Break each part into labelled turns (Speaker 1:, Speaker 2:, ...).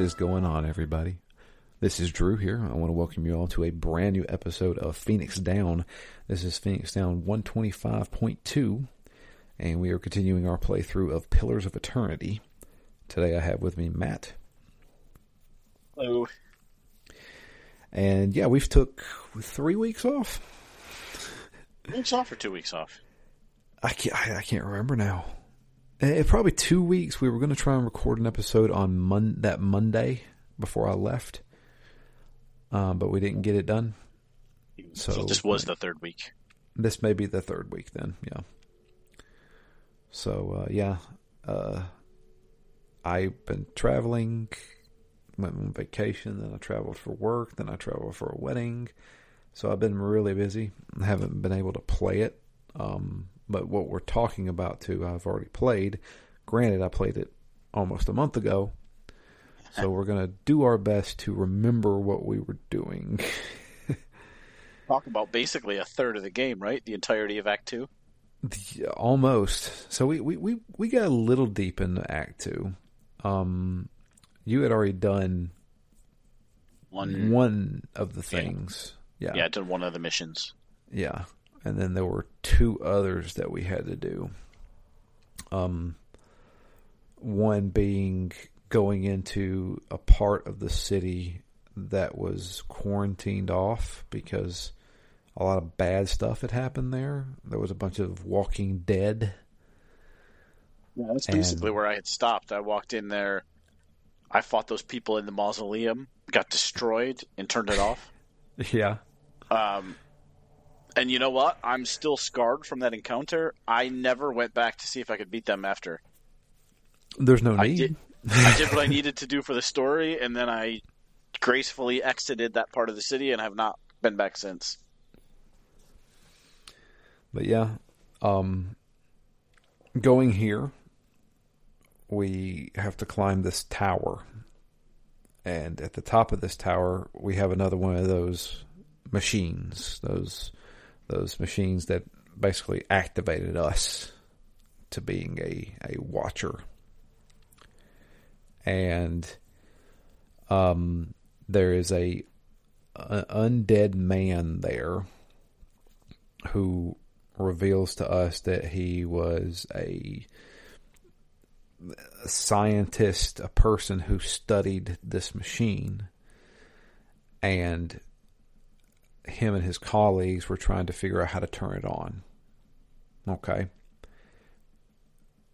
Speaker 1: What is going on, everybody? This is Drew here. I want to welcome you all to a brand new episode of Phoenix Down. This is Phoenix Down 125.2, and we are continuing our playthrough of Pillars of Eternity. Today I have with me Matt.
Speaker 2: Hello.
Speaker 1: And yeah, we've took three weeks off.
Speaker 2: Weeks off or two weeks off?
Speaker 1: I can't, I, I can't remember now. Eh, probably two weeks. We were going to try and record an episode on mon- that Monday before I left, uh, but we didn't get it done. So,
Speaker 2: So this was the third week.
Speaker 1: This may be the third week then. Yeah. So uh, yeah, uh, I've been traveling. Went on vacation, then I traveled for work, then I traveled for a wedding. So I've been really busy. I haven't been able to play it. Um, but what we're talking about too, I've already played. Granted, I played it almost a month ago. So we're gonna do our best to remember what we were doing.
Speaker 2: Talk about basically a third of the game, right? The entirety of Act Two.
Speaker 1: Yeah, almost. So we, we, we, we got a little deep into Act Two. Um, you had already done
Speaker 2: One.
Speaker 1: one of the things. Yeah.
Speaker 2: Yeah, I did one of the missions.
Speaker 1: Yeah. And then there were two others that we had to do. Um, one being going into a part of the city that was quarantined off because a lot of bad stuff had happened there. There was a bunch of Walking Dead.
Speaker 2: Yeah, that's
Speaker 1: And-
Speaker 2: basically where I had stopped. I walked in there. I fought those people in the mausoleum, got destroyed, and turned it off.
Speaker 1: Yeah.
Speaker 2: Um, and you know what? I'm still scarred from that encounter. I never went back to see if I could beat them after.
Speaker 1: There's no
Speaker 2: I
Speaker 1: need.
Speaker 2: did. I did what I needed to do for the story, and then I gracefully exited that part of the city and have not been back since.
Speaker 1: But yeah, um, going here, we have to climb this tower, and at the top of this tower, we have another one of those machines, those those machines that basically activated us to being a a watcher, and um, there is a, a undead man there who reveals to us that he was a, a scientist, a person who studied this machine, and him and his colleagues were trying to figure out how to turn it on. Okay.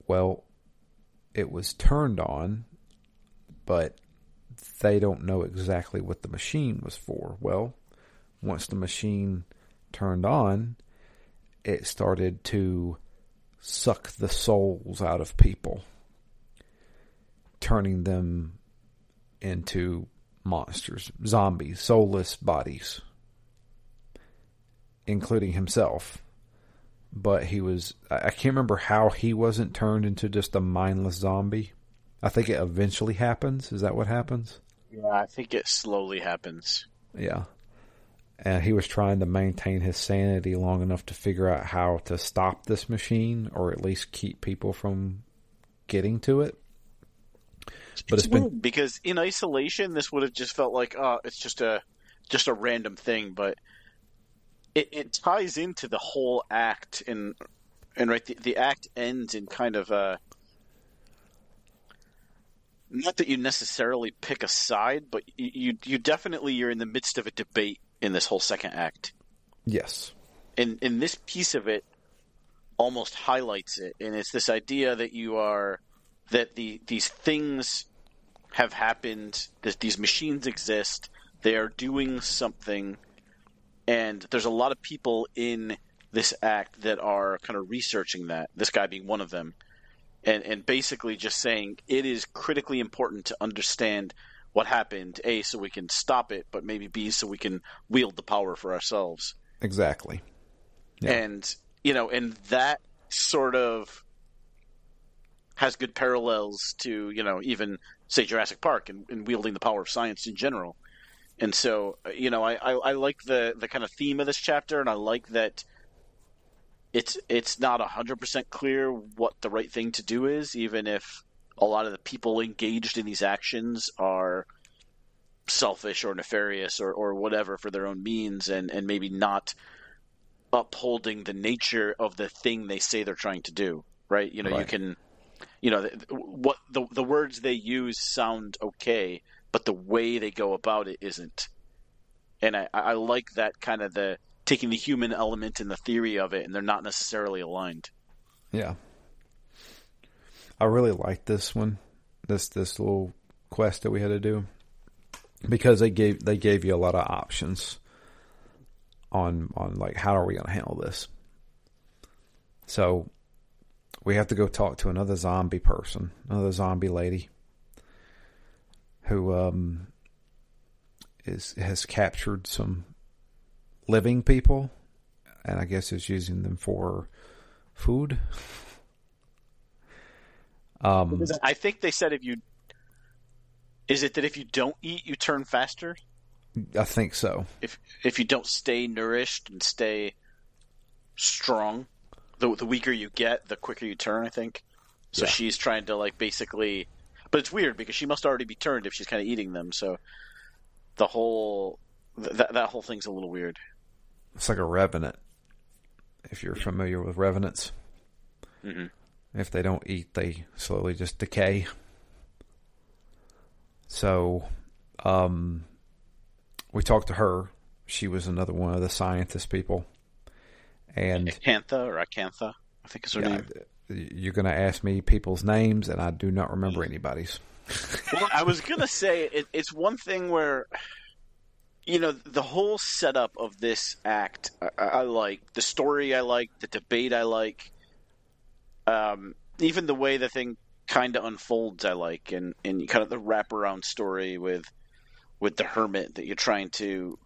Speaker 1: Well, it was turned on, but they don't know exactly what the machine was for. Well, once the machine turned on, it started to suck the souls out of people, turning them into monsters, zombies, soulless bodies, including himself. But he was, I can't remember how he wasn't turned into just a mindless zombie. I think it eventually happens. Is that what happens?
Speaker 2: Yeah, I think it slowly happens.
Speaker 1: Yeah. And he was trying to maintain his sanity long enough to figure out how to stop this machine or at least keep people from getting to it. But it's been
Speaker 2: because in isolation, this would have just felt like, oh, it's just a just a random thing, but it, it ties into the whole act, and and right, the, the act ends in kind of a not that you necessarily pick a side, but you you, definitely you're in the midst of a debate in this whole second act.
Speaker 1: yes.
Speaker 2: and and this piece of it almost highlights it and it's this idea that you are that the these things have happened that these machines exist they are doing something and there's a lot of people in this act that are kind of researching that this guy being one of them and and basically just saying it is critically important to understand what happened a so we can stop it but maybe b so we can wield the power for ourselves
Speaker 1: Exactly. Yeah.
Speaker 2: and you know, and that sort of has good parallels to you know even say Jurassic Park and, and wielding the power of science in general. And so, uh, you know, I, I, I like the, the kind of theme of this chapter, and I like that it's it's not hundred percent clear what the right thing to do is, even if a lot of the people engaged in these actions are selfish or nefarious or, or whatever for their own means and, and maybe not upholding the nature of the thing they say they're trying to do right? You know you can you know what the the words they use sound okay but the way they go about it isn't and i i like that kind of the taking the human element and the theory of it and they're not necessarily aligned
Speaker 1: Yeah. I really like this one. This this little quest that we had to do. Because they gave they gave you a lot of options on on like how are we gonna handle this. So we have to go talk to another zombie person, another zombie lady who um is has captured some living people and I guess is using them for food. Um,
Speaker 2: i think they said if you is it that if you don't eat you turn faster
Speaker 1: I think so.
Speaker 2: if if you don't stay nourished and stay strong, the the weaker you get, the quicker you turn. I think. So
Speaker 1: Yeah.
Speaker 2: she's trying to like basically, but it's weird because she must already be turned if she's kind of eating them. So the whole th- that that whole thing's a little weird.
Speaker 1: It's like a revenant. If you're familiar with revenants,
Speaker 2: Mhm.
Speaker 1: if they don't eat, they slowly just decay. So, um, we talked to her. She was another one of the scientist people, and
Speaker 2: Acantha or Acantha, I think is her
Speaker 1: yeah,
Speaker 2: name.
Speaker 1: You're going to ask me people's names, and I do not remember anybody's.
Speaker 2: Well, I was gonna say it, it's one thing where, you know, the whole setup of this act I, I like the story. I like the debate. I like, um, even the way the thing kind of unfolds. I like, and and kind of the wraparound story with with the hermit that you're trying to,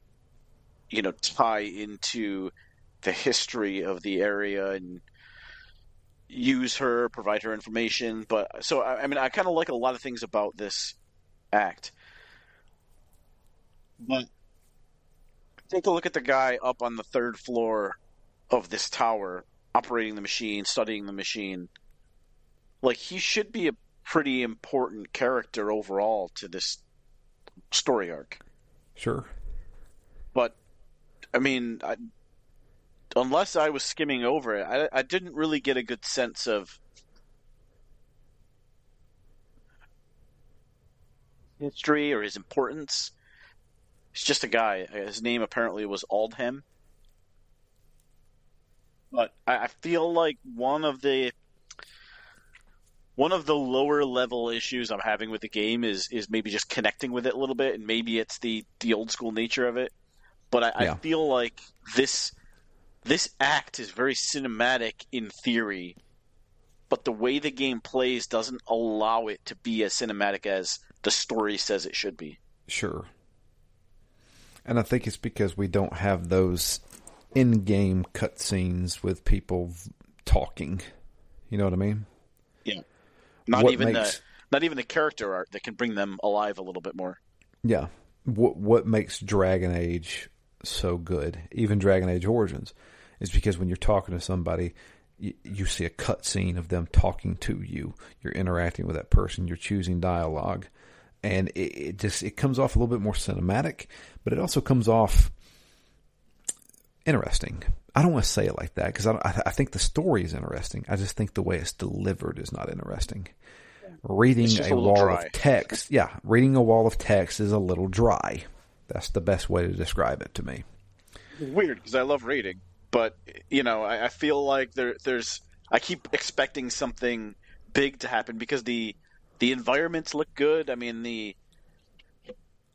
Speaker 2: you know, tie into the history of the area and use her, provide her information. But so I, I mean, I kind of like a lot of things about this act. But take a look at the guy up on the third floor of this tower, operating the machine, studying the machine. Like he should be a pretty important character overall to this story arc.
Speaker 1: Sure.
Speaker 2: But I mean, I, unless I was skimming over it, I, I didn't really get a good sense of history or his importance. He's just a guy. His name apparently was Aldham. But I, I feel like one of the one of the lower level issues I'm having with the game is is maybe just connecting with it a little bit, and maybe it's the the old school nature of it. But I,
Speaker 1: Yeah.
Speaker 2: I feel like this this act is very cinematic in theory, but the way the game plays doesn't allow it to be as cinematic as the story says it should be.
Speaker 1: Sure. And I think it's because we don't have those in-game cutscenes with people talking. You know what I mean? Yeah.
Speaker 2: Not
Speaker 1: What
Speaker 2: even
Speaker 1: makes-
Speaker 2: the not even the character art that can bring them alive a little bit more.
Speaker 1: Yeah. What what makes Dragon Age so good, even Dragon Age Origins, is because when you're talking to somebody, you, you see a cutscene of them talking to you. You're interacting with that person. You're choosing dialogue, and it, it just it comes off a little bit more cinematic, but it also comes off interesting. I don't want to say it like that because I, I I think the story is interesting. I just think the way it's delivered is not interesting. Reading a
Speaker 2: a
Speaker 1: wall
Speaker 2: dry.
Speaker 1: of text, yeah, reading a wall of text is a little dry. That's the best way to describe it to me.
Speaker 2: Weird because I love reading, but you know I, I feel like there there's I keep expecting something big to happen because the the environments look good. I mean the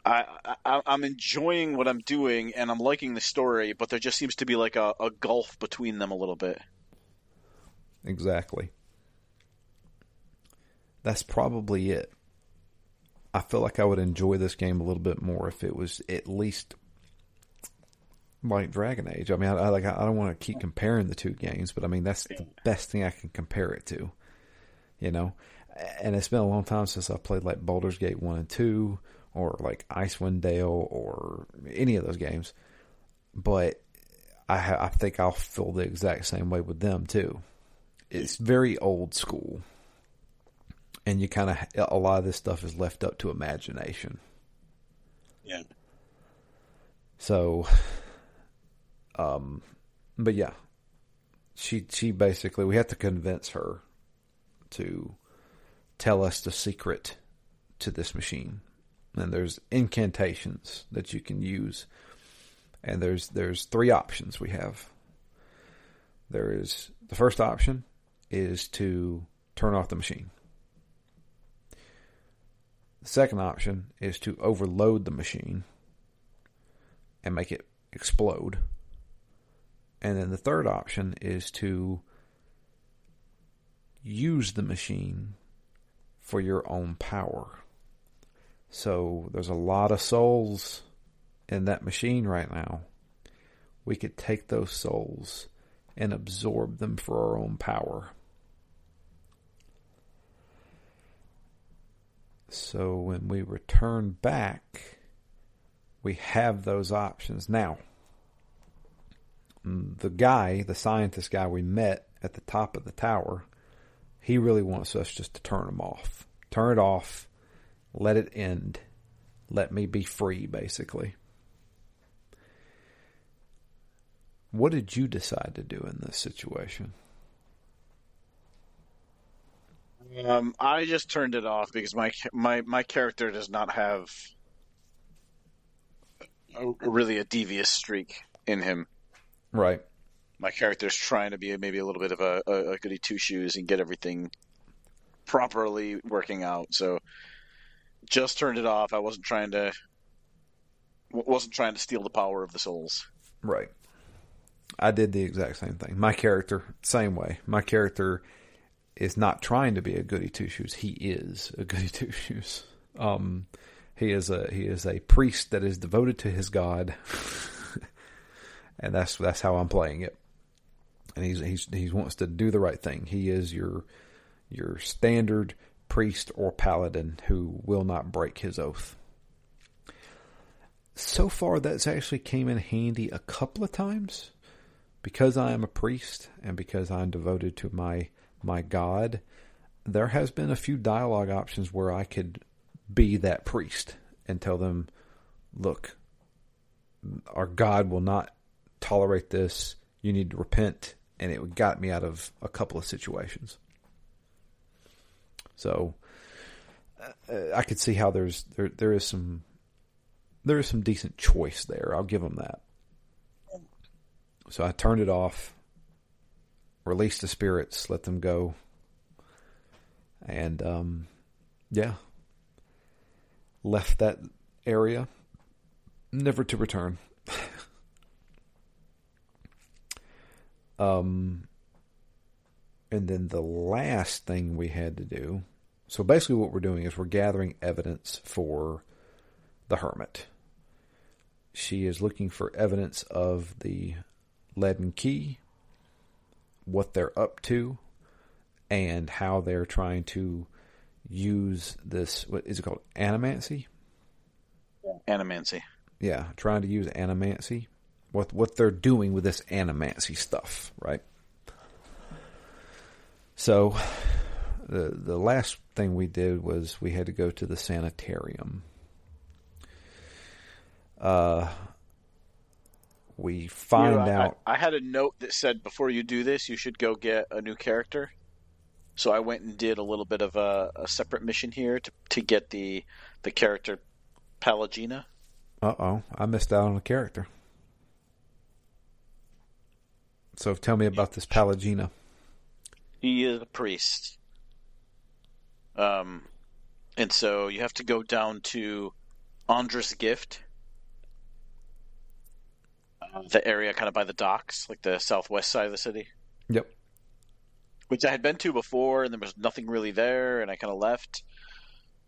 Speaker 2: I, I I'm enjoying what I'm doing and I'm liking the story, but there just seems to be like a, a gulf between them a little bit.
Speaker 1: Exactly. That's probably it. I feel like I would enjoy this game a little bit more if it was at least like Dragon Age. I mean, I, I like I don't want to keep comparing the two games, but I mean that's the best thing I can compare it to. You know, and it's been a long time since I played like Baldur's Gate one and two, or like Icewind Dale, or any of those games. But I ha- I think I'll feel the exact same way with them too. It's very old school, and you kind of a lot of this stuff is left up to imagination.
Speaker 2: Yeah.
Speaker 1: So, um, but yeah, she she basically we have to convince her to tell us the secret to this machine. And there's incantations that you can use. And there's there's three options we have. There is the first option is to turn off the machine. The second option is to overload the machine and make it explode. And then the third option is to use the machine for your own power. So there's a lot of souls in that machine right now. We could take those souls and absorb them for our own power. So when we return back, we have those options. Now, mm, the guy, the scientist guy we met at the top of the tower, he really wants us just to turn them off. Turn it off. Let it end. Let me be free, basically. What did you decide to do in this situation?
Speaker 2: Um, I just turned it off because my my my character does not have a, really a devious streak in him.
Speaker 1: Right
Speaker 2: my character's trying to be maybe a little bit of a, a, a goody two shoes and get everything properly working out. So just turned it off. I wasn't trying to wasn't trying to steal the power of the souls.
Speaker 1: Right. I did the exact same thing. My character, same way. My character is not trying to be a goody two shoes. He is a goody two shoes. Um, he is a he is a priest that is devoted to his god, and that's that's how I'm playing it and he's he's he wants to do the right thing. He is your your standard priest or paladin who will not break his oath. So far, that's actually came in handy a couple of times because I am a priest and because I'm devoted to my my God. There has been a few dialogue options where I could be that priest and tell them, "Look, our God will not tolerate this. You need to repent and it got me out of a couple of situations. So uh, I could see how there's there there is some there is some decent choice there. I'll give them that. So I turned it off, released the spirits, let them go, and um, yeah, left that area, never to return. Um, and then the last thing we had to do. So basically, what we're doing is we're gathering evidence for the hermit. She is looking for evidence of the leaden key, what they're up to, and how they're trying to use this. What is it called? Animancy.
Speaker 2: Animancy.
Speaker 1: Yeah, trying to use animancy what what they're doing with this animancy stuff, right? So the the last thing we did was we had to go to the sanitarium. Uh, we find
Speaker 2: you know,
Speaker 1: out.
Speaker 2: I, I, had a note that said before you do this, you should go get a new character. So I went and did a little bit of a, a separate mission here to to get the the character Pallegina.
Speaker 1: Uh oh, I missed out on a character. So tell me about this Pallegina.
Speaker 2: He is a priest. Um, and so you have to go down to Ondra's Gift, the area kind of by the docks, like the southwest side of the city.
Speaker 1: Yep.
Speaker 2: Which I had been to before, and there was nothing really there, and I kind of left.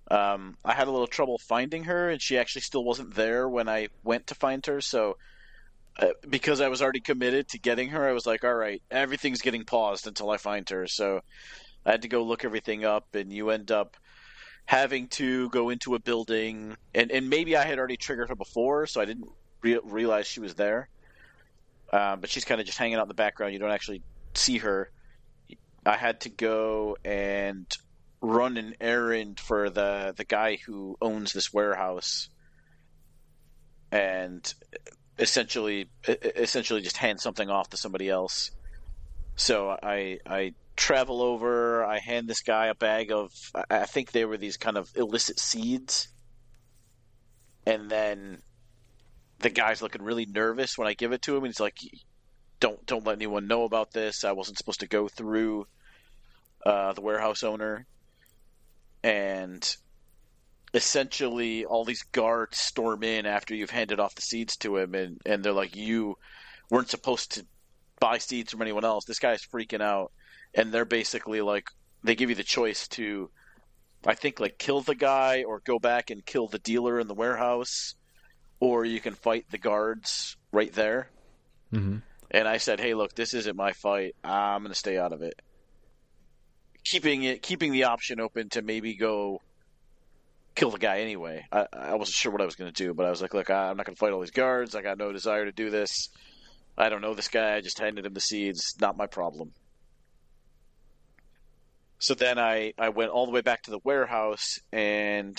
Speaker 2: Um, I had a little trouble finding her, and she actually still wasn't there when I went to find her. So uh, because I was already committed to getting her, I was like, all right, everything's getting paused until I find her. So I had to go look everything up, and you end up having to go into a building, and, and maybe I had already triggered her before, so I didn't re- realize she was there. Uh, but she's kind of just hanging out in the background. You don't actually see her. I had to go and run an errand for the the guy who owns this warehouse and essentially essentially just hand something off to somebody else. So I I travel over. I hand this guy a bag of I think they were these kind of illicit seeds, and then the guy's looking really nervous when I give it to him, and he's like, "Don't don't let anyone know about this. I wasn't supposed to go through uh, the warehouse owner." And essentially, all these guards storm in after you've handed off the seeds to him, and and they're like, "You weren't supposed to buy seeds from anyone else." This guy's freaking out, and they're basically like, they give you the choice to. I think like kill the guy or go back and kill the dealer in the warehouse or you can fight the guards right there.
Speaker 1: Mm-hmm.
Speaker 2: And I said, "Hey, look, this isn't my fight. I'm going to stay out of it." Keeping it, keeping the option open to maybe go kill the guy anyway. I, I wasn't sure what I was going to do, but I was like, "Look, I'm not going to fight all these guards. I got no desire to do this. I don't know this guy. I just handed him the seeds. Not my problem." So then I, I went all the way back to the warehouse and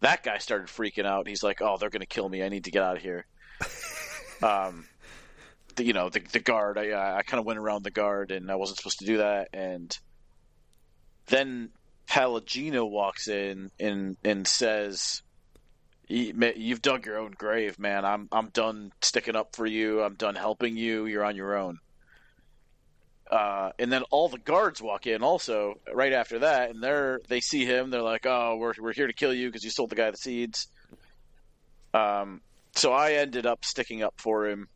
Speaker 2: that guy started freaking out. He's like, "Oh, they're going to kill me. I need to get out of here." um, the, you know, the the guard. I I kind of went around the guard, and I wasn't supposed to do that. And then Pallegina walks in and and says, "You've dug your own grave, man. I'm I'm done sticking up for you. I'm done helping you. You're on your own." Uh, and then all the guards walk in also right after that, and they're they see him. They're like, "Oh, we're we're here to kill you because you sold the guy the seeds." Um, so I ended up sticking up for him.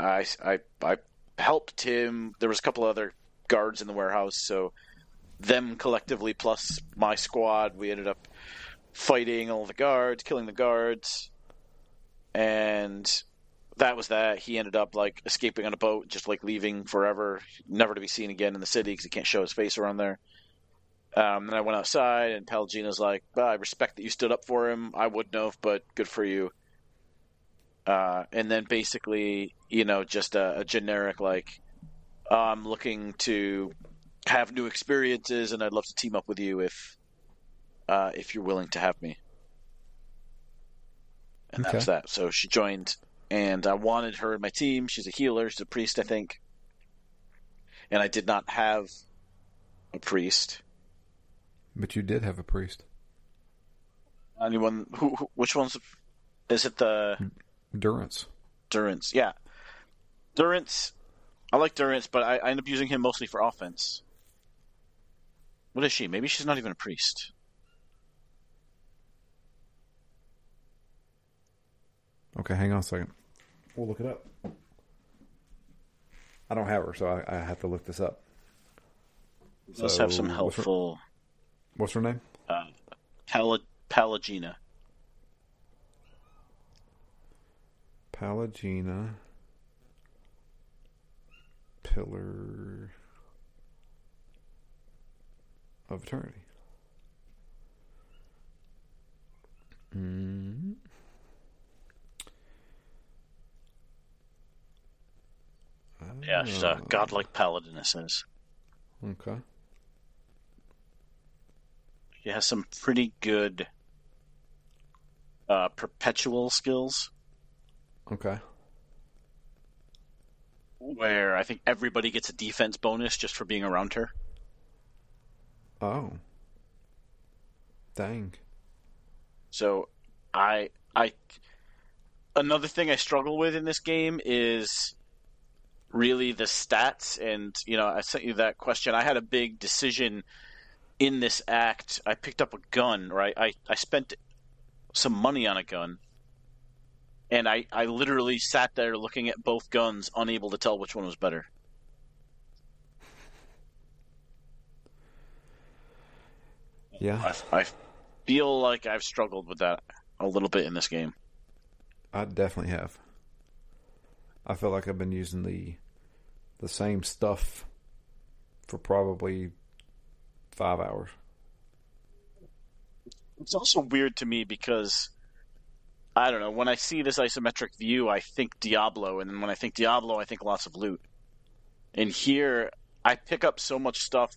Speaker 2: I I I helped him. There was a couple other guards in the warehouse, so them collectively plus my squad, we ended up fighting all the guards, killing the guards, and that was that. He ended up like escaping on a boat, just like leaving forever, never to be seen again in the city because he can't show his face around there. Um, then I went outside, and Pallegina's like, well, "I respect that you stood up for him. I wouldn't have, but good for you." Uh, and then basically, you know, just a, a generic like, "I'm looking to have new experiences, and I'd love to team up with you if uh, if you're willing to have me." And
Speaker 1: Okay.
Speaker 2: that's that. So she joined and I wanted her in my team. She's a healer. She's a priest, I think. And I did not have a priest.
Speaker 1: But you did have a priest.
Speaker 2: Anyone? Who? who which one's? Is it the
Speaker 1: Durance.
Speaker 2: Durance? Yeah, Durance. I like Durance, but I, I end up using him mostly for offense. What is she? Maybe she's not even a priest.
Speaker 1: Okay, hang on a second. We'll look it up. I don't have her, so I, I have to look this up.
Speaker 2: Let's have some
Speaker 1: So, what's her-
Speaker 2: helpful.
Speaker 1: What's her name?
Speaker 2: Uh, Pal- Pallegina.
Speaker 1: Pallegina. Pillar of Eternity. Mm.
Speaker 2: Yeah, she's a
Speaker 1: Ah,
Speaker 2: godlike paladin. It says.
Speaker 1: Okay.
Speaker 2: She has some pretty good uh, perpetual skills
Speaker 1: Okay.
Speaker 2: where I think everybody gets a defense bonus just for being around her.
Speaker 1: Oh. Dang.
Speaker 2: So I I another thing I struggle with in this game is really the stats and you know I sent you that question. I had a big decision in this act. I picked up a gun, right? I, I spent some money on a gun. And I, I literally sat there looking at both guns, unable to tell which one was better.
Speaker 1: Yeah.
Speaker 2: I, I feel like I've struggled with that a little bit in this game.
Speaker 1: I definitely have. I feel like I've been using the the same stuff for probably five hours.
Speaker 2: It's also weird to me because I don't know. When I see this isometric view, I think Diablo, and then when I think Diablo, I think lots of loot. And here, I pick up so much stuff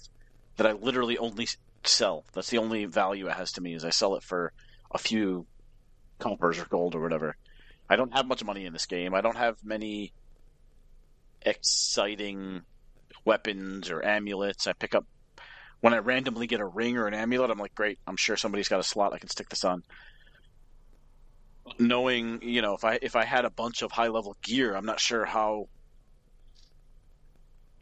Speaker 2: that I literally only sell. That's the only value it has to me is I sell it for a few coppers or gold or whatever. I don't have much money in this game. I don't have many exciting weapons or amulets. I pick up when I randomly get a ring or an amulet. I'm like, great. I'm sure somebody's got a slot I can stick this on. Knowing, you know, if I if I had a bunch of high level gear, I'm not sure how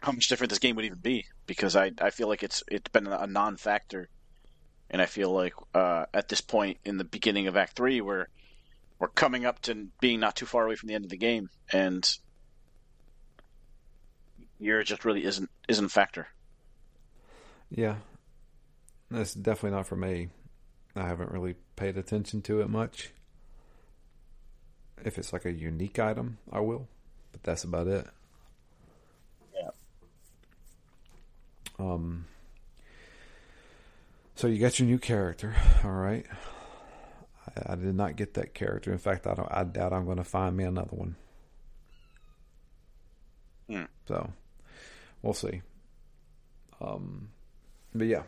Speaker 2: how much different this game would even be because I I feel like it's it's been a non factor, and I feel like uh, at this point in the beginning of Act Three, we're we're coming up to being not too far away from the end of the game, and gear just really isn't isn't a factor.
Speaker 1: Yeah, that's definitely not for me. I haven't really paid attention to it much. If it's like a unique item, I will, but that's about it.
Speaker 2: Yeah.
Speaker 1: Um. So you got your new character, all right? I, I did not get that character. In fact, I don't. I doubt I'm going to find me another one.
Speaker 2: Hmm.
Speaker 1: So, we'll see. Um, but yeah,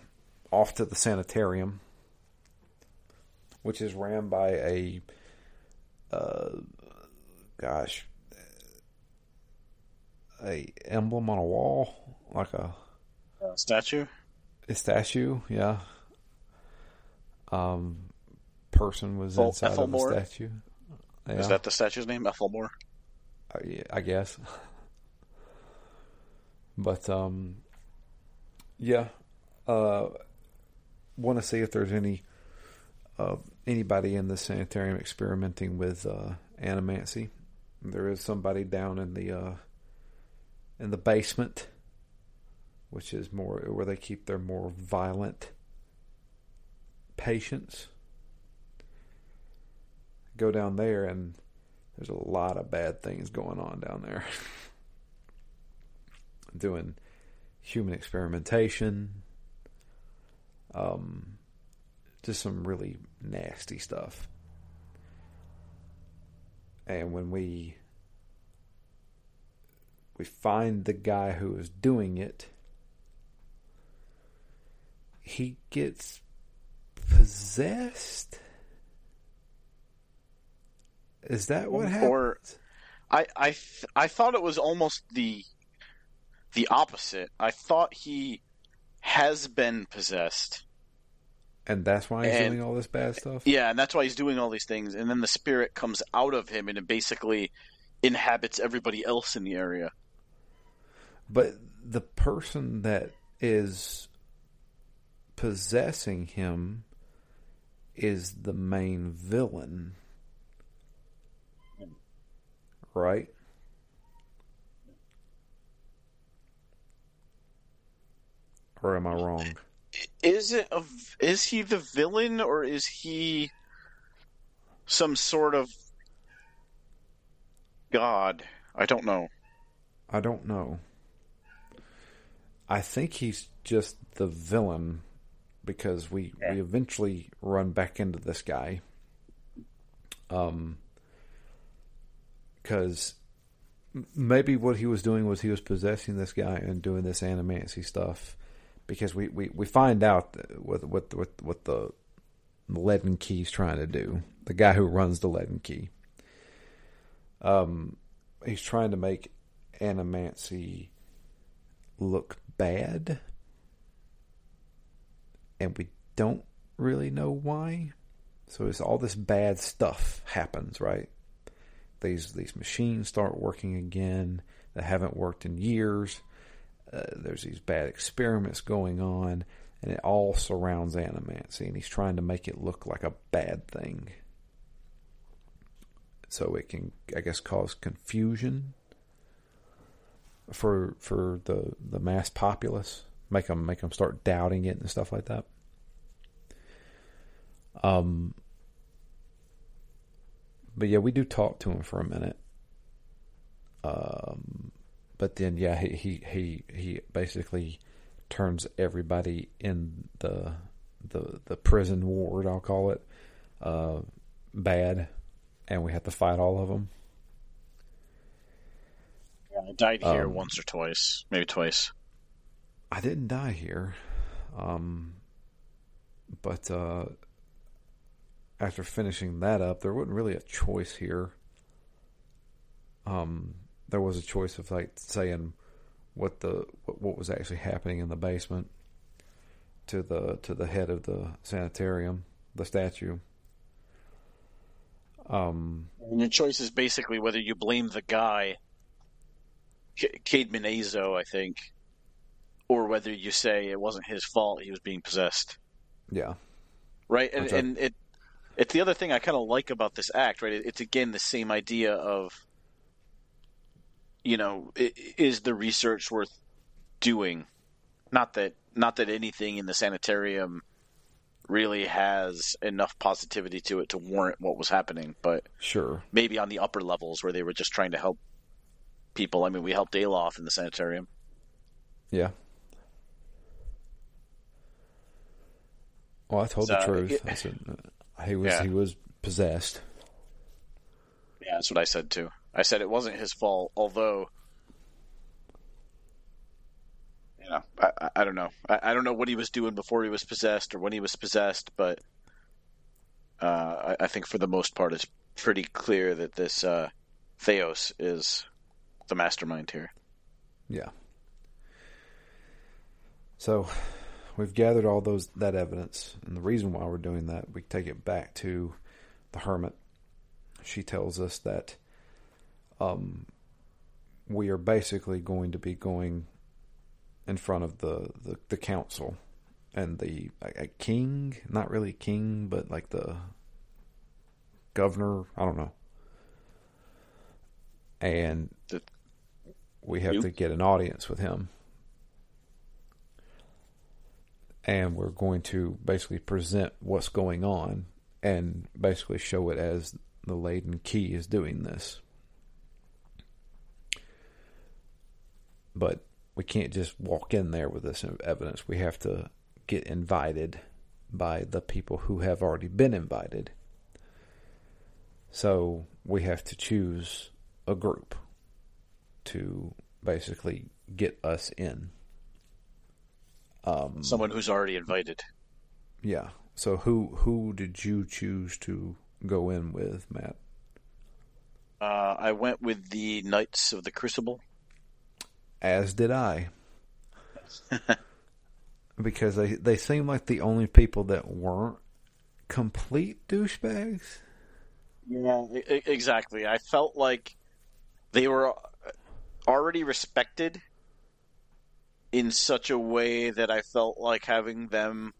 Speaker 1: off to the sanitarium, which is ran by a, uh, gosh, a emblem on a wall, like a
Speaker 2: Uh, statue.
Speaker 1: a statue. Yeah. Um, person was
Speaker 2: Ethel-
Speaker 1: inside
Speaker 2: Ethelmore?
Speaker 1: of the statue. Yeah,
Speaker 2: Is that the statue's name? Ethelmore.
Speaker 1: I, I guess. But um, yeah, uh, want to see if there's any uh, anybody in the sanitarium experimenting with uh, animancy. There is somebody down in the uh, in the basement, which is more where they keep their more violent patients. Go down there and there's a lot of bad things going on down there. Doing human experimentation, um, just some really nasty stuff. And when we we find the guy who is doing it, he gets possessed. Is that what happened?
Speaker 2: Or I I th- I thought it was almost the the opposite. I thought he has been possessed.
Speaker 1: and that's why he's
Speaker 2: and-
Speaker 1: doing all this bad stuff.
Speaker 2: Yeah, and that's why he's doing all these things. And then the spirit comes out of him and it basically inhabits everybody else in the area.
Speaker 1: But the person that is possessing him is the main villain. Right? Or am I wrong?
Speaker 2: Is it a, is he the villain or is he some sort of god? I don't know.
Speaker 1: I don't know. I think he's just the villain because we
Speaker 2: Yeah.
Speaker 1: we eventually run back into this guy. Um, because maybe what he was doing was he was possessing this guy and doing this animancy stuff. Because we, we, we find out what what what what the leaden key's trying to do. The guy who runs the leaden key. Um, he's trying to make animancy look bad and we don't really know why so it's all this bad stuff happens right these these machines start working again that haven't worked in years uh, there's these bad experiments going on and it all surrounds animancy and he's trying to make it look like a bad thing so it can i guess cause confusion for for the the mass populace, make them make them start doubting it and stuff like that. Um, but yeah, we do talk to him for a minute. Um, but then yeah, he he he he basically turns everybody in the the the prison ward, I'll call it, uh, bad, and we have to fight all of them.
Speaker 2: Yeah, I died here
Speaker 1: Um,
Speaker 2: once or twice, maybe twice.
Speaker 1: I didn't die here. Um, but uh, after finishing that up, there wasn't really a choice here. um, there was a choice of like saying what the what, what was actually happening in the basement to the to the head of the sanitarium, the statue. Um,
Speaker 2: and your choice is basically whether you blame the guy, C- Cade Minezo, I think, or whether you say it wasn't his fault; he was being possessed.
Speaker 1: yeah,
Speaker 2: right? And, and it it's the other thing I kind of like about this act, right? It's again the same idea of, you know, is the research worth doing? Not that not that anything in the sanitarium really has enough positivity to it to warrant what was happening, but
Speaker 1: sure,
Speaker 2: maybe on the upper levels where they were just trying to help people. I mean, we helped Aloth in the sanitarium.
Speaker 1: yeah. Well, I told the truth.
Speaker 2: it-
Speaker 1: I said uh, he was
Speaker 2: Yeah.
Speaker 1: he was possessed.
Speaker 2: Yeah, that's what I said too. I said it wasn't his fault, although you know, I, I, don't know. I, I don't know what he was doing before he was possessed or when he was possessed, but uh, I, I think for the most part, it's pretty clear that this uh, Thaos is the mastermind here.
Speaker 1: Yeah. So we've gathered all those that evidence, and the reason why we're doing that, we take it back to the hermit. She tells us that um, we are basically going to be going in front of the, the, the council and the a, a king, not really king, but like the governor. I don't know. And we have
Speaker 2: You?
Speaker 1: to get an audience with him. And we're going to basically present what's going on and basically show it as the Leaden Key is doing this. But we can't just walk in there with this evidence. We have to get invited by the people who have already been invited. So we have to choose a group to basically get us in. Um,
Speaker 2: Someone who's already invited.
Speaker 1: yeah. So who who did you choose to go in with, Matt?
Speaker 2: Uh, I went with the Knights of the Crucible.
Speaker 1: As did I. because they they seem like the only people that weren't complete douchebags.
Speaker 2: Yeah, exactly. I felt like they were already respected in such a way that I felt like having them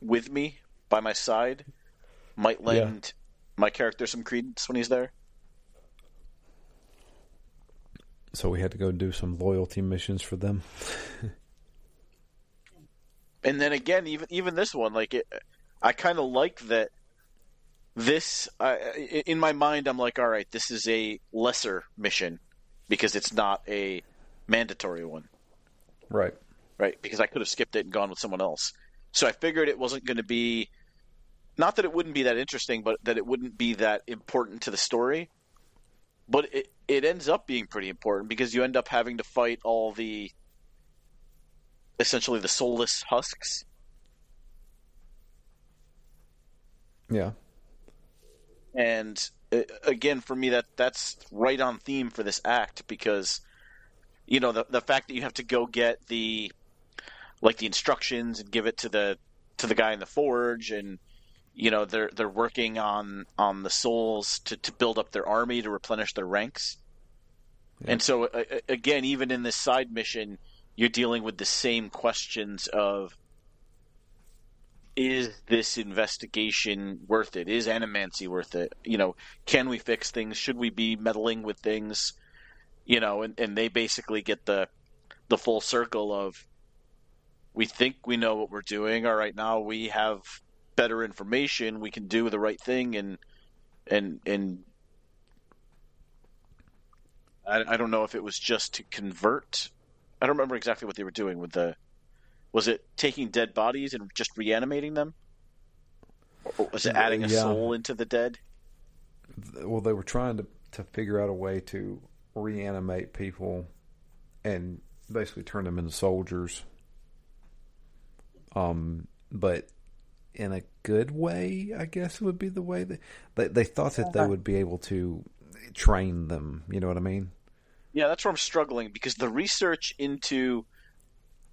Speaker 2: with me by my side might lend my character some credence when he's there.
Speaker 1: So we had to go do some loyalty missions for them.
Speaker 2: And then again, even even this one, like it, I kind of like that. This, i- in my mind, I'm like, all right, this is a lesser mission because it's not a mandatory one.
Speaker 1: right.
Speaker 2: right? Because I could have skipped it and gone with someone else. So I figured it wasn't going to be, not that it wouldn't be that interesting, but that it wouldn't be that important to the story. But it it ends up being pretty important because you end up having to fight all the, essentially the soulless husks.
Speaker 1: Yeah.
Speaker 2: and uh, again for me that that's right on theme for this act because you know the the fact that you have to go get the like the instructions and give it to the to the guy in the forge and you know they're they're working on on the souls to to build up their army to replenish their ranks
Speaker 1: Yeah.
Speaker 2: and so uh, again even in this side mission you're dealing with the same questions of is this investigation worth it? Is animancy worth it? You know, can we fix things? Should we be meddling with things? You know, and, and they basically get the the full circle of we think we know what we're doing. All right, now we have better information. We can do the right thing, and and and I, I don't know if it was just to convert. I don't remember exactly what they were doing with the was it taking dead bodies and just reanimating them? Or was it adding a
Speaker 1: Yeah.
Speaker 2: soul into the dead?
Speaker 1: well they were trying to to figure out a way to reanimate people and basically turn them into soldiers um but in a good way i guess would be the way that they, they thought that they uh-huh. would be able to train them. You know what I mean?
Speaker 2: Yeah, that's where I'm struggling because the research into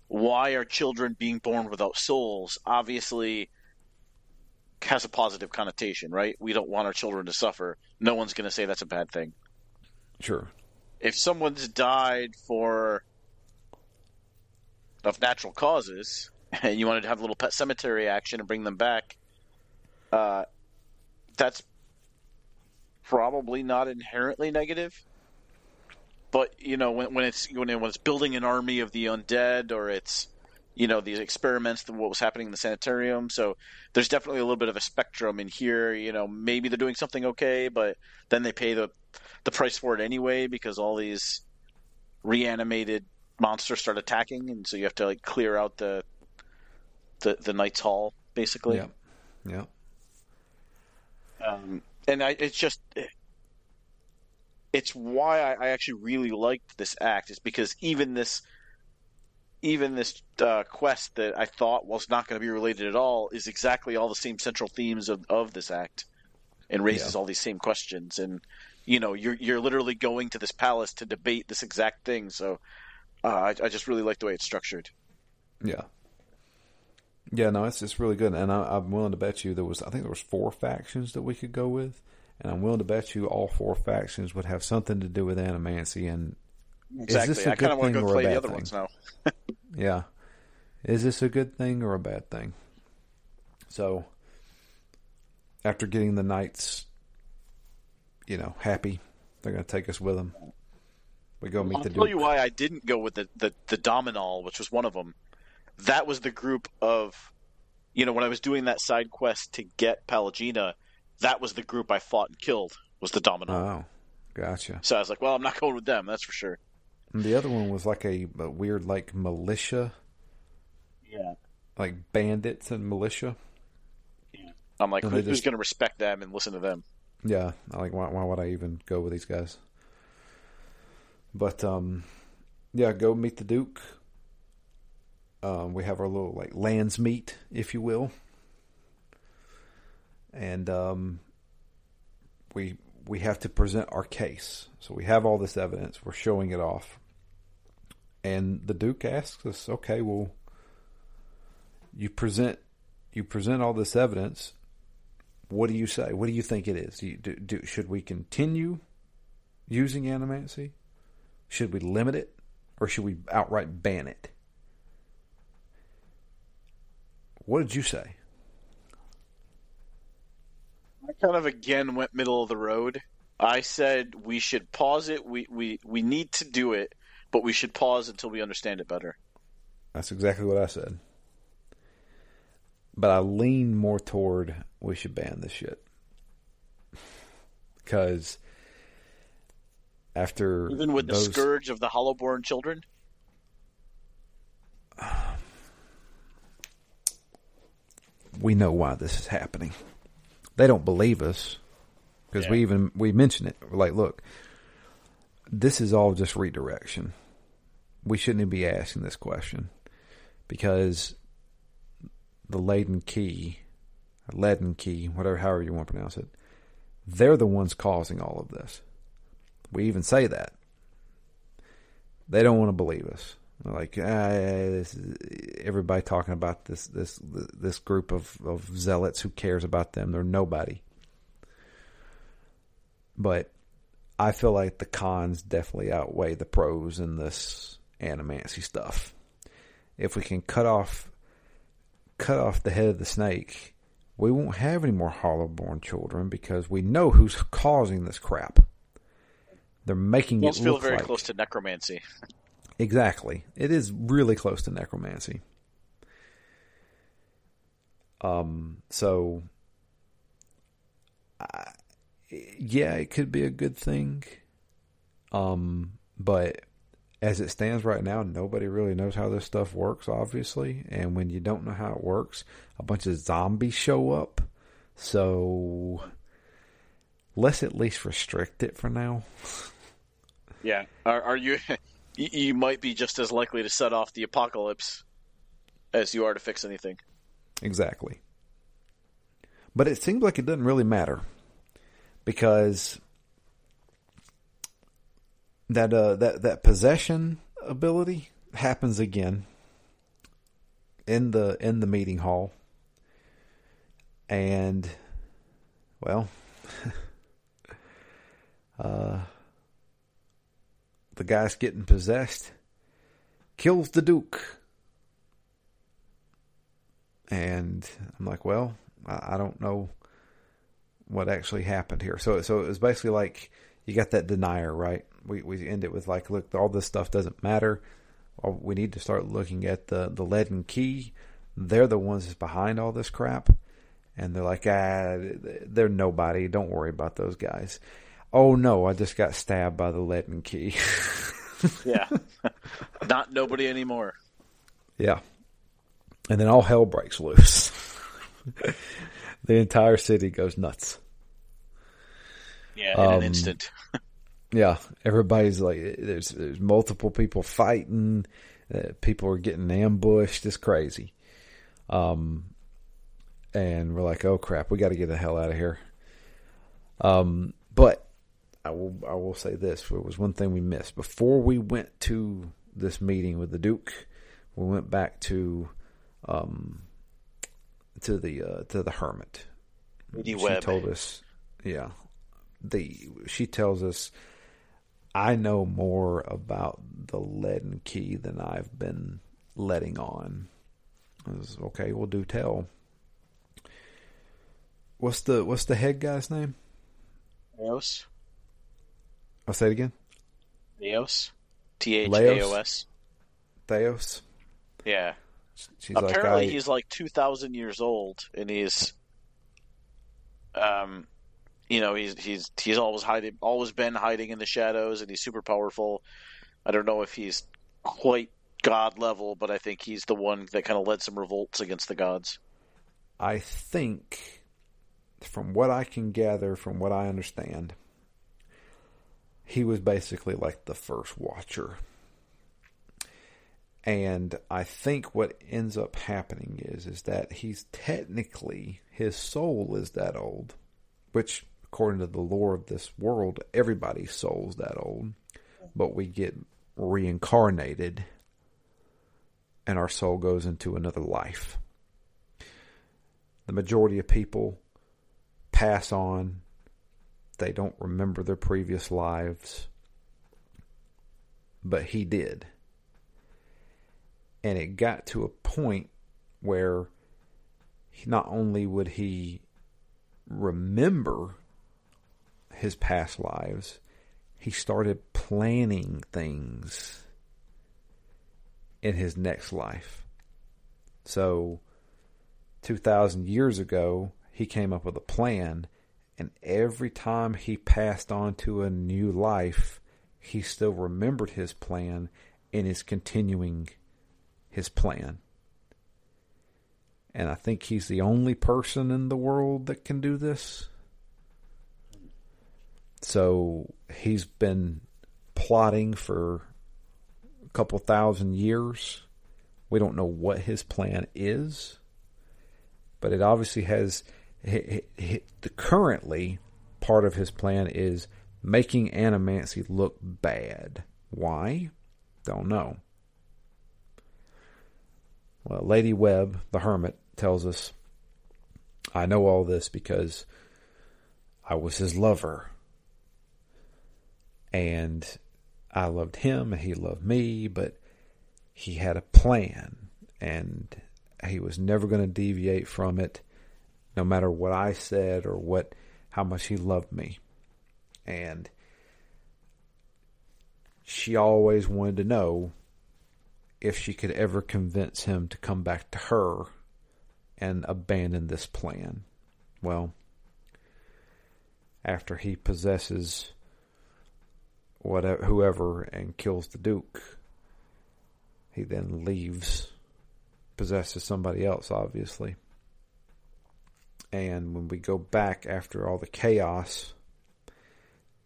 Speaker 2: why are children being born without souls obviously has a positive connotation, right? We don't want our children to suffer. No one's going to say that's a bad thing.
Speaker 1: Sure.
Speaker 2: If someone's died for of natural causes and you wanted to have a little pet cemetery action and bring them back, uh, that's probably not inherently negative. But you know, when, when it's when, it, when it's building an army of the undead, or it's you know these experiments, that what was happening in the sanitarium. So there's definitely a little bit of a spectrum in here. You know, maybe they're doing something okay, but then they pay the the price for it anyway because all these reanimated monsters start attacking, and so you have to like clear out the the the knight's hall basically.
Speaker 1: Yeah. Yeah.
Speaker 2: Um, and I, it's just it's why I, I, actually really liked this act is because even this even this uh, quest that I thought was not going to be related at all is exactly all the same central themes of, of this act and raises yeah. all these same questions and you know you're you're literally going to this palace to debate this exact thing so uh, I, I, just really like the way it's structured
Speaker 1: yeah yeah no it's it's really good and I, I'm willing to bet you there was I think there was four factions that we could go with and I'm willing to bet you all four factions would have something to do with animancy. And
Speaker 2: exactly,
Speaker 1: is this a
Speaker 2: I kind of want to go play the other
Speaker 1: thing?
Speaker 2: ones now.
Speaker 1: yeah, is this a good thing or a bad thing? So, after getting the knights, you know, happy, they're going to take us with them. We go meet
Speaker 2: I'll
Speaker 1: the.
Speaker 2: tell
Speaker 1: Duke.
Speaker 2: you why I didn't go with the the, the Doemenel, which was one of them. That was the group of, you know, when I was doing that side quest to get Pallegina that was the group I fought and killed was the Doemenel.
Speaker 1: Oh, gotcha.
Speaker 2: So I was like, well, I'm not going with them. That's for sure.
Speaker 1: And the other one was like a, a weird like militia.
Speaker 2: Yeah.
Speaker 1: Like bandits and militia.
Speaker 2: Yeah. I'm like, who, just... who's going to respect them and listen to them?
Speaker 1: Yeah, I like why, why would I even go with these guys? But um, yeah, go meet the Duke. Um, we have our little like lands meet, if you will and um, we we have to present our case. So we have all this evidence. We're showing it off, and the Duke asks us, "Okay, well, you present you present all this evidence. What do you say? What do you think it is? Do, you, do, do should we continue using animancy? Should we limit it, or should we outright ban it?" What did you say?
Speaker 2: I kind of again went middle of the road. I said we should pause it. We we we need to do it, but we should pause until we understand it better.
Speaker 1: That's exactly what I said. But I lean more toward we should ban this shit. Because after
Speaker 2: even with
Speaker 1: those...
Speaker 2: the scourge of the hollowborn children,
Speaker 1: we know why this is happening they don't believe us because yeah. we even we mention it. We're like, look, this is all just redirection. We shouldn't even be asking this question because the laden key, leaden key, whatever, however you want to pronounce it, they're the ones causing all of this. We even say that. They don't want to believe us. Like ah, this is, everybody talking about this this this group of, of zealots. Who cares about them? They're nobody. But I feel like the cons definitely outweigh the pros in this animancy stuff. If we can cut off cut off the head of the snake, we won't have any more hollowborn children because we know who's causing this crap. They're making it, it
Speaker 2: feel very
Speaker 1: like,
Speaker 2: close to necromancy.
Speaker 1: Exactly. It is really close to necromancy. Um, so, I, yeah, it could be a good thing. Um, but as it stands right now, nobody really knows how this stuff works, obviously. And when you don't know how it works, a bunch of zombies show up. So let's at least restrict it for now.
Speaker 2: Yeah. Are, are you you might be just as likely to set off the apocalypse as you are to fix anything.
Speaker 1: Exactly. But it seems like it doesn't really matter because that uh that that possession ability happens again in the in the meeting hall and well uh the guy's getting possessed kills the duke and i'm like well i, don't know what actually happened here so so it was basically like you got that denier right we we end it with like, look, all this stuff doesn't matter. We need to start looking at the the leaden key. They're the ones that's behind all this crap, and they're like, ah, they're nobody. Don't worry about those guys. Oh no, I just got stabbed by the leaden key.
Speaker 2: yeah, not nobody anymore.
Speaker 1: Yeah, and then all hell breaks loose. the entire city goes nuts.
Speaker 2: Yeah, in um, an instant.
Speaker 1: Yeah, everybody's like, there's there's multiple people fighting. Uh, people are getting ambushed. It's crazy. Um, and we're like, oh crap, we got to get the hell out of here. Um, but I will I will say this: there was one thing we missed before we went to this meeting with the Duke. We went back to um to the uh, to the hermit.
Speaker 2: Lady
Speaker 1: she
Speaker 2: Webb.
Speaker 1: told us, yeah. The she tells us I know more about the leaden key than I've been letting on. Was, okay, we'll do tell. What's the what's the head guy's name?
Speaker 2: Thaos.
Speaker 1: I'll say it again.
Speaker 2: Thaos. T H A O S.
Speaker 1: Thaos.
Speaker 2: Yeah. She's Apparently, like, I... he's like two thousand years old, and he's um you know he's he's he's always hiding, always been hiding in the shadows, and he's super powerful. I don't know if he's quite god level, but I think he's the one that kind of led some revolts against the gods.
Speaker 1: I think, from what I can gather, from what I understand, he was basically like the first watcher. And I think what ends up happening is is that he's technically his soul is that old, which according to the lore of this world, everybody's soul's that old, but we get reincarnated and our soul goes into another life. The majority of people pass on, they don't remember their previous lives, but he did. And it got to a point where not only would he remember his past lives, he started planning things in his next life. So, 2,000 years ago, he came up with a plan, and every time he passed on to a new life, he still remembered his plan and is continuing his plan. And I think he's the only person in the world that can do this. So he's been plotting for a couple thousand years. We don't know what his plan is, but it obviously has. The currently part of his plan is making Animancy look bad. Why? Don't know. Well, Lady Webb, the hermit, tells us, I know all this because I was his lover and I loved him and he loved me, but he had a plan and he was never going to deviate from it no matter what I said or what how much he loved me. And she always wanted to know if she could ever convince him to come back to her and abandon this plan. Well, after he possesses whatever whoever and kills the duke. He then leaves, possesses somebody else, obviously. And when we go back after all the chaos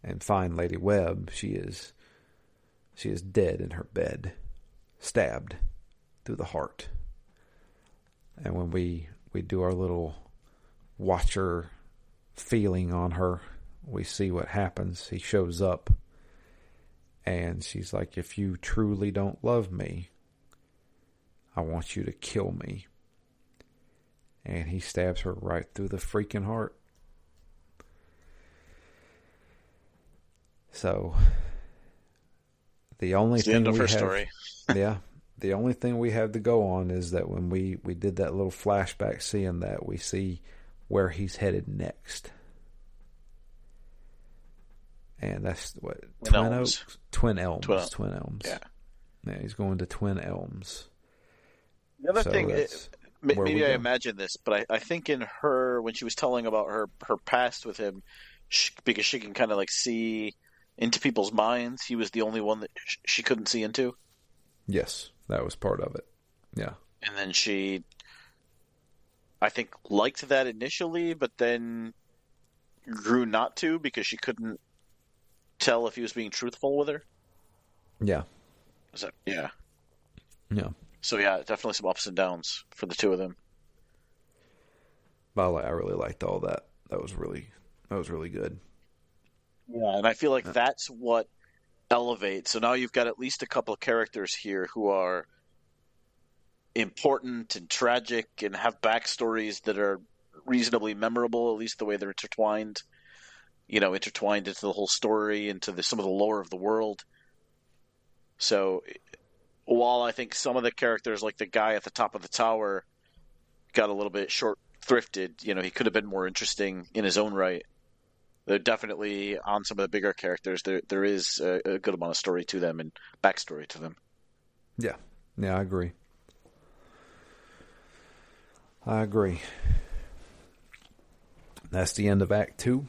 Speaker 1: and find Lady Webb, she is she is dead in her bed, stabbed through the heart. And when we we do our little watcher feeling on her, we see what happens. He shows up And she's like, if you truly don't love me, I want you to kill me. And he stabs her right through the freaking heart. So the only
Speaker 2: It's the
Speaker 1: thing
Speaker 2: end of
Speaker 1: we
Speaker 2: her
Speaker 1: have,
Speaker 2: story.
Speaker 1: yeah, the only thing we have to go on is that when we we did that little flashback, seeing that we see where he's headed next, and that's what
Speaker 2: Twin
Speaker 1: Twin
Speaker 2: Elms.
Speaker 1: Oaks, Twin Elms,
Speaker 2: Twin-
Speaker 1: Twin, Elms.
Speaker 2: Yeah.
Speaker 1: yeah, he's going to Twin Elms.
Speaker 2: The other
Speaker 1: So
Speaker 2: thing,
Speaker 1: that's
Speaker 2: Ma-
Speaker 1: where we
Speaker 2: Maybe I
Speaker 1: go.
Speaker 2: imagine this, but I, I think in her when she was telling about her her past with him, sh because she can kind of like see into people's minds, he was the only one that sh- she couldn't see into,
Speaker 1: yes, that was part of it. Yeah,
Speaker 2: and then she, I think, liked that initially, but then grew not to because she couldn't tell if he was being truthful with her.
Speaker 1: yeah,
Speaker 2: that yeah?
Speaker 1: yeah.
Speaker 2: So yeah, definitely some ups and downs for the two of them.
Speaker 1: But I, really liked all that. That was really that was really good.
Speaker 2: Yeah, and I feel like that's what elevates. So now you've got at least a couple of characters here who are important and tragic and have backstories that are reasonably memorable, at least the way they're intertwined. You know, intertwined into the whole story, into the, some of the lore of the world. So, while I think some of the characters, like the guy at the top of the tower, got a little bit short thrifted, you know, he could have been more interesting in his own right they're definitely on some of the bigger characters. There there is a, a good amount of story to them and backstory to them.
Speaker 1: Yeah, yeah, I agree. I agree. That's the end of Act Two,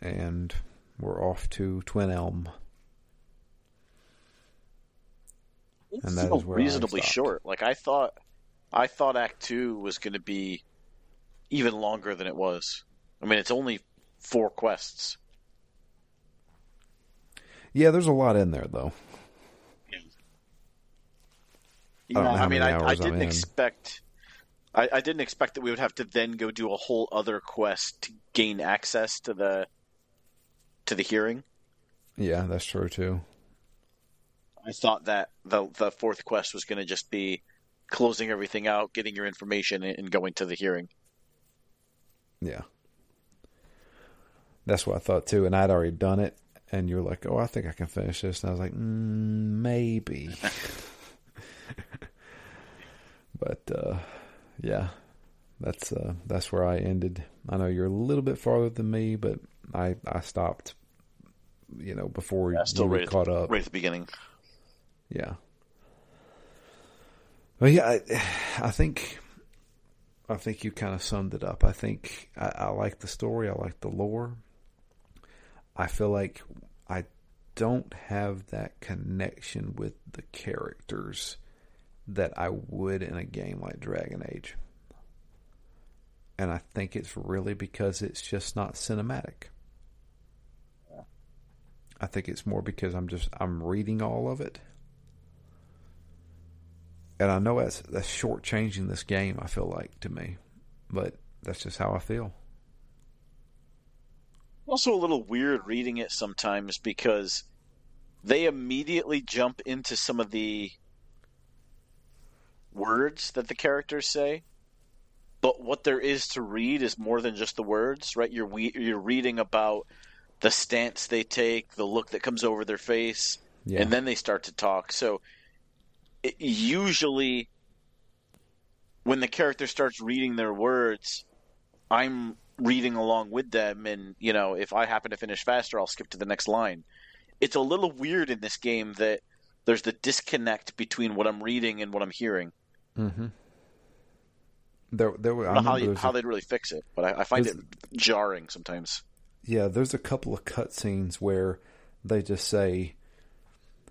Speaker 1: and we're off to Twin Elm. And that
Speaker 2: Still
Speaker 1: is
Speaker 2: reasonably short. Like I thought, I thought Act Two was going to be even longer than it was. I mean, it's only four quests.
Speaker 1: Yeah, there's a lot in there though. I don't know
Speaker 2: I mean, I, I
Speaker 1: hours I'm
Speaker 2: didn't expect. I, I didn't expect that we would have to then go do a whole other quest to gain access to the to the hearing.
Speaker 1: Yeah, that's true too.
Speaker 2: I thought that the the fourth quest was going to just be closing everything out, getting your information, and going to the hearing.
Speaker 1: Yeah. That's what I thought too, and I'd already done it. And you were like, "Oh, I think I can finish this," and I was like, mm, "Maybe." but uh, yeah, that's uh, that's where I ended. I know you're a little bit farther than me, but I I stopped. You know, before
Speaker 2: Yeah, still
Speaker 1: you
Speaker 2: right
Speaker 1: caught
Speaker 2: the,
Speaker 1: up.
Speaker 2: right at the beginning.
Speaker 1: Yeah. Well, yeah, I, I think, I think you kind of summed it up. I think I, I like the story. I like the lore. I feel like I don't have that connection with the characters that I would in a game like Dragon Age. And I think it's really because it's just not cinematic. I think it's more because I'm just I'm reading all of it. And I know that's that's shortchanging this game, I feel like to me. But that's just how I feel.
Speaker 2: Also, a little weird reading it sometimes because they immediately jump into some of the words that the characters say. But what there is to read is more than just the words, right? You're we- you're reading about the stance they take, the look that comes over their face,
Speaker 1: Yeah.
Speaker 2: and then they start to talk. So it, usually, when the character starts reading their words, I'm reading along with them, and you know, if I happen to finish faster, I'll skip to the next line. It's a little weird in this game that there's the disconnect between what I'm reading and what I'm hearing.
Speaker 1: Mm-hmm. There, there were.
Speaker 2: I
Speaker 1: I
Speaker 2: don't know how, you, how
Speaker 1: a-
Speaker 2: they'd really fix it, but I, I find it jarring sometimes.
Speaker 1: yeah, there's a couple of cutscenes where they just say,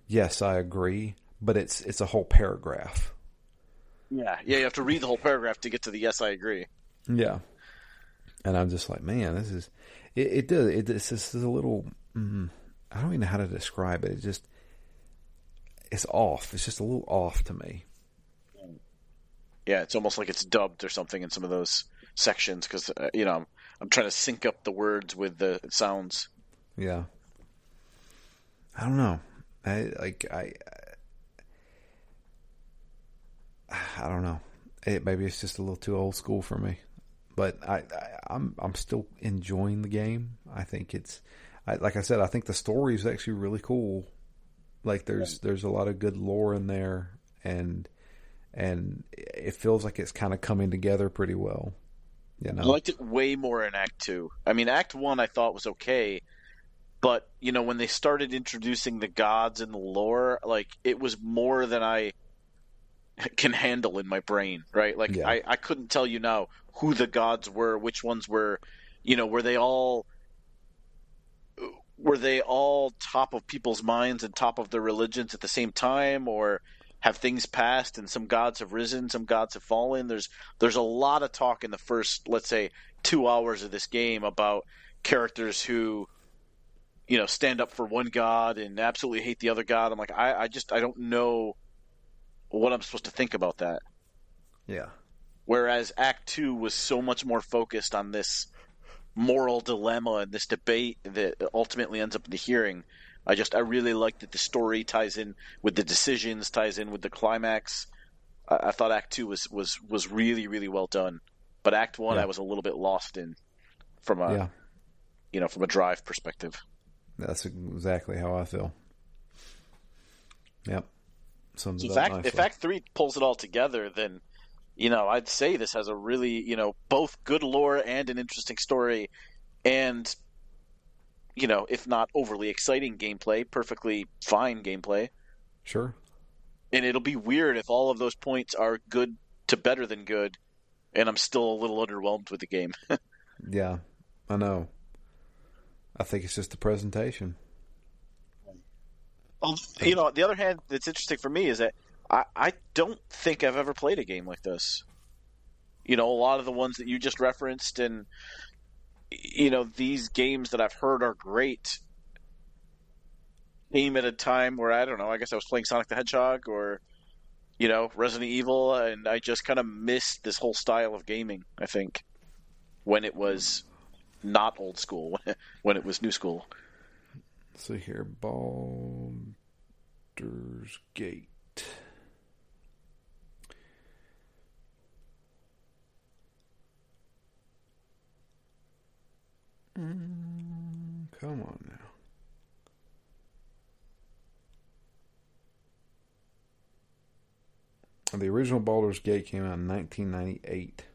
Speaker 1: "Yes, I agree," but it's it's a whole paragraph.
Speaker 2: Yeah, yeah, you have to read the whole paragraph to get to the yes, I agree.
Speaker 1: Yeah, and I'm just like, man, this is it. It does. It, it's just a little. Mm, I don't even know how to describe it. It just it's off. It's just a little off to me.
Speaker 2: Yeah, it's almost like it's dubbed or something in some of those sections because uh, you know I'm, I'm trying to sync up the words with the sounds.
Speaker 1: Yeah. I don't know. I like I I don't know. It, maybe it's just a little too old school for me, but I, I I'm I'm still enjoying the game. I think it's I, like I said. I think the story is actually really cool. Like there's there's a lot of good lore in there, and and it feels like it's kind of coming together pretty well. You know,
Speaker 2: I liked it way more in Act Two. I mean, Act One I thought was okay, but you know when they started introducing the gods and the lore, like it was more than I can handle in my brain. Right? Like
Speaker 1: Yeah.
Speaker 2: I I couldn't tell you now who the gods were, which ones were, you know, were they all were they all top of people's minds and top of their religions at the same time or have things passed and some gods have risen some gods have fallen there's there's a lot of talk in the first let's say 2 hours of this game about characters who you know stand up for one god and absolutely hate the other god i'm like i, I just i don't know what i'm supposed to think about that
Speaker 1: yeah,
Speaker 2: whereas act 2 was so much more focused on this moral dilemma and this debate that ultimately ends up in the hearing i just i really like that the story ties in with the decisions ties in with the climax i, I thought act 2 was was was really really well done but act 1
Speaker 1: Yeah.
Speaker 2: i was a little bit lost in from a
Speaker 1: yeah.
Speaker 2: you know from a drive perspective
Speaker 1: That's exactly how I feel. Yep. Sums
Speaker 2: if act, if act 3 pulls it all together then you know i'd say this has a really you know both good lore and an interesting story and you know if not overly exciting gameplay perfectly fine gameplay
Speaker 1: sure.
Speaker 2: and it'll be weird if all of those points are good to better than good and i'm still a little underwhelmed with the game
Speaker 1: Yeah, I know. I think it's just the presentation.
Speaker 2: You know the other hand that's interesting for me is that I, I don't think i've ever played a game like this. You know a lot of the ones that you just referenced and you know these games that i've heard are great. Came at a time where i don't know i guess i was playing sonic the hedgehog or you know resident evil and i just kind of missed this whole style of gaming i think when it was not old school when it was new school
Speaker 1: Let's see here, Baldur's Gate. Mm, come on now. The original Baldur's Gate came out in 1998.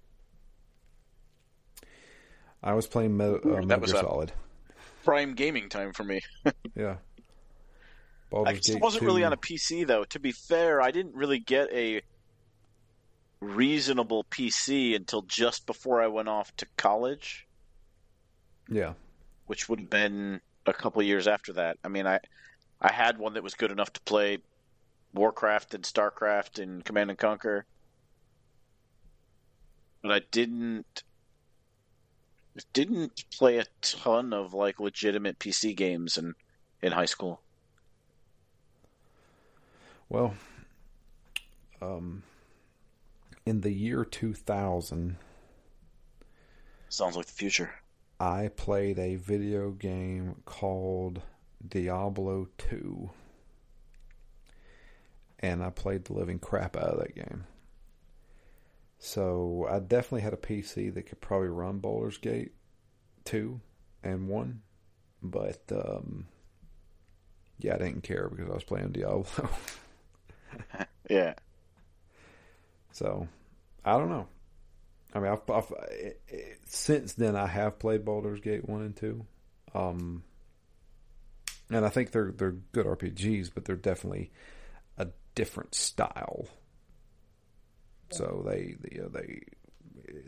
Speaker 1: I was playing Metal, uh, Metal Gear Solid.
Speaker 2: Prime gaming time for me
Speaker 1: Yeah.
Speaker 2: I
Speaker 1: Baldur's
Speaker 2: just
Speaker 1: Gate
Speaker 2: wasn't
Speaker 1: 2.
Speaker 2: really on a PC though. To be fair, I didn't really get a reasonable PC until just before I went off to college,
Speaker 1: Yeah.
Speaker 2: which would have been a couple years after that. I mean, I I had one that was good enough to play Warcraft and Starcraft and Command and Conquer, but I didn't didn't play a ton of like legitimate PC games in in high school.
Speaker 1: Well, um, in the year 2000,
Speaker 2: Sounds like the future.
Speaker 1: I played a video game called Diablo 2. And I played the living crap out of that game. So I definitely had a PC that could probably run Baldur's Gate 2 and 1. But, um, yeah, I didn't care because I was playing Diablo.
Speaker 2: Yeah.
Speaker 1: So, I don't know. I mean, I've, I've it, it, since then I have played Baldur's Gate one and two, um, and I think they're they're good RPGs, but they're definitely a different style. So they they, uh, they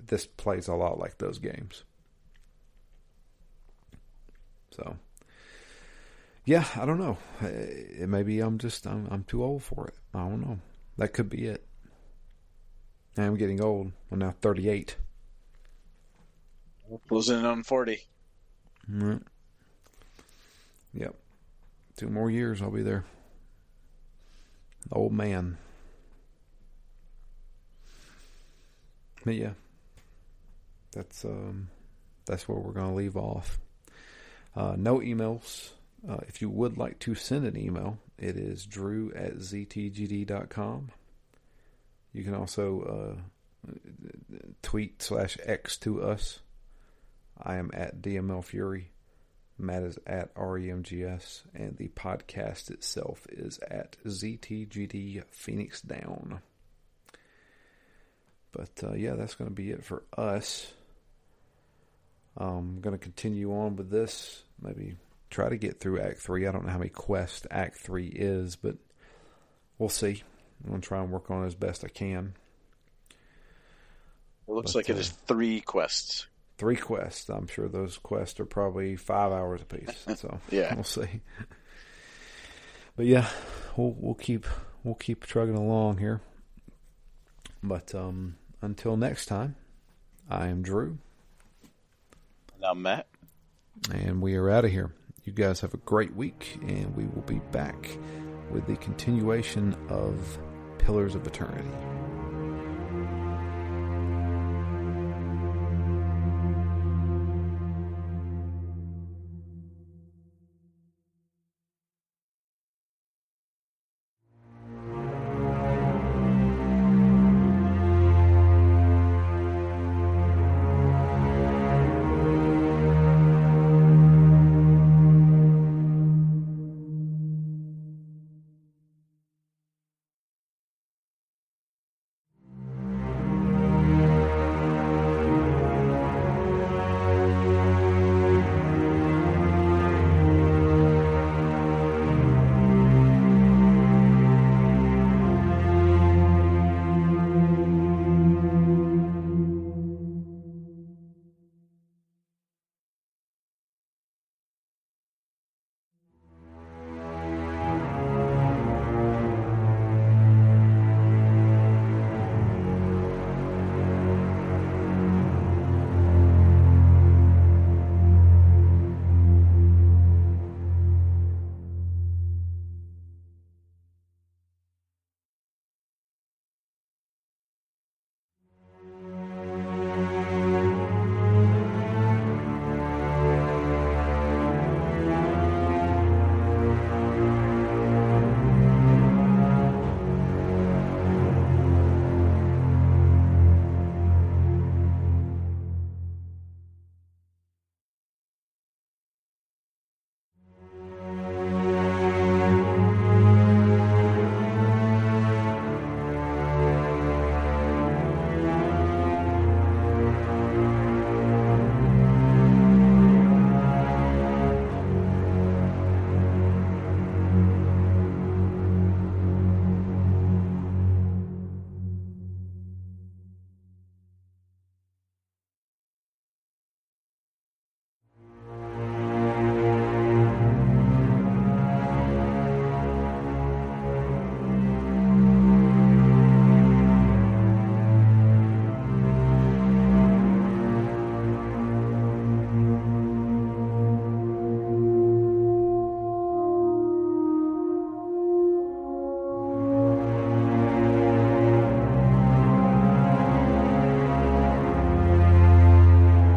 Speaker 1: this plays a lot like those games. So, yeah, I don't know. Uh, Maybe I'm just I'm I'm too old for it. I don't know. That could be it. I'm getting old. I'm now 38.
Speaker 2: Closing in on 40.
Speaker 1: Mm. Yep. Two more years, I'll be there. Old man. But yeah, that's um, that's where we're gonna leave off. Uh, no emails Uh, if you would like to send an email, it is drew at ztgd.com. You can also uh, tweet slash X to us. I am at DML Fury. Matt is at REMGS. And the podcast itself is at ZTGD Phoenix Down. But uh, yeah, that's going to be it for us. Um, I'm going to continue on with this. Maybe try to get through Act 3. I don't know how many quests Act 3 is, but we'll see. I'm going to try and work on it as best I can.
Speaker 2: It looks but, like it uh, is three quests.
Speaker 1: Three quests. I'm sure those quests are probably five hours apiece. So
Speaker 2: yeah,
Speaker 1: we'll see. But yeah, we'll we'll keep we'll keep trugging along here. But um, until next time, I am Drew.
Speaker 2: And I'm Matt.
Speaker 1: And we are out of here. You guys have a great week, and we will be back with the continuation of Pillars of Eternity.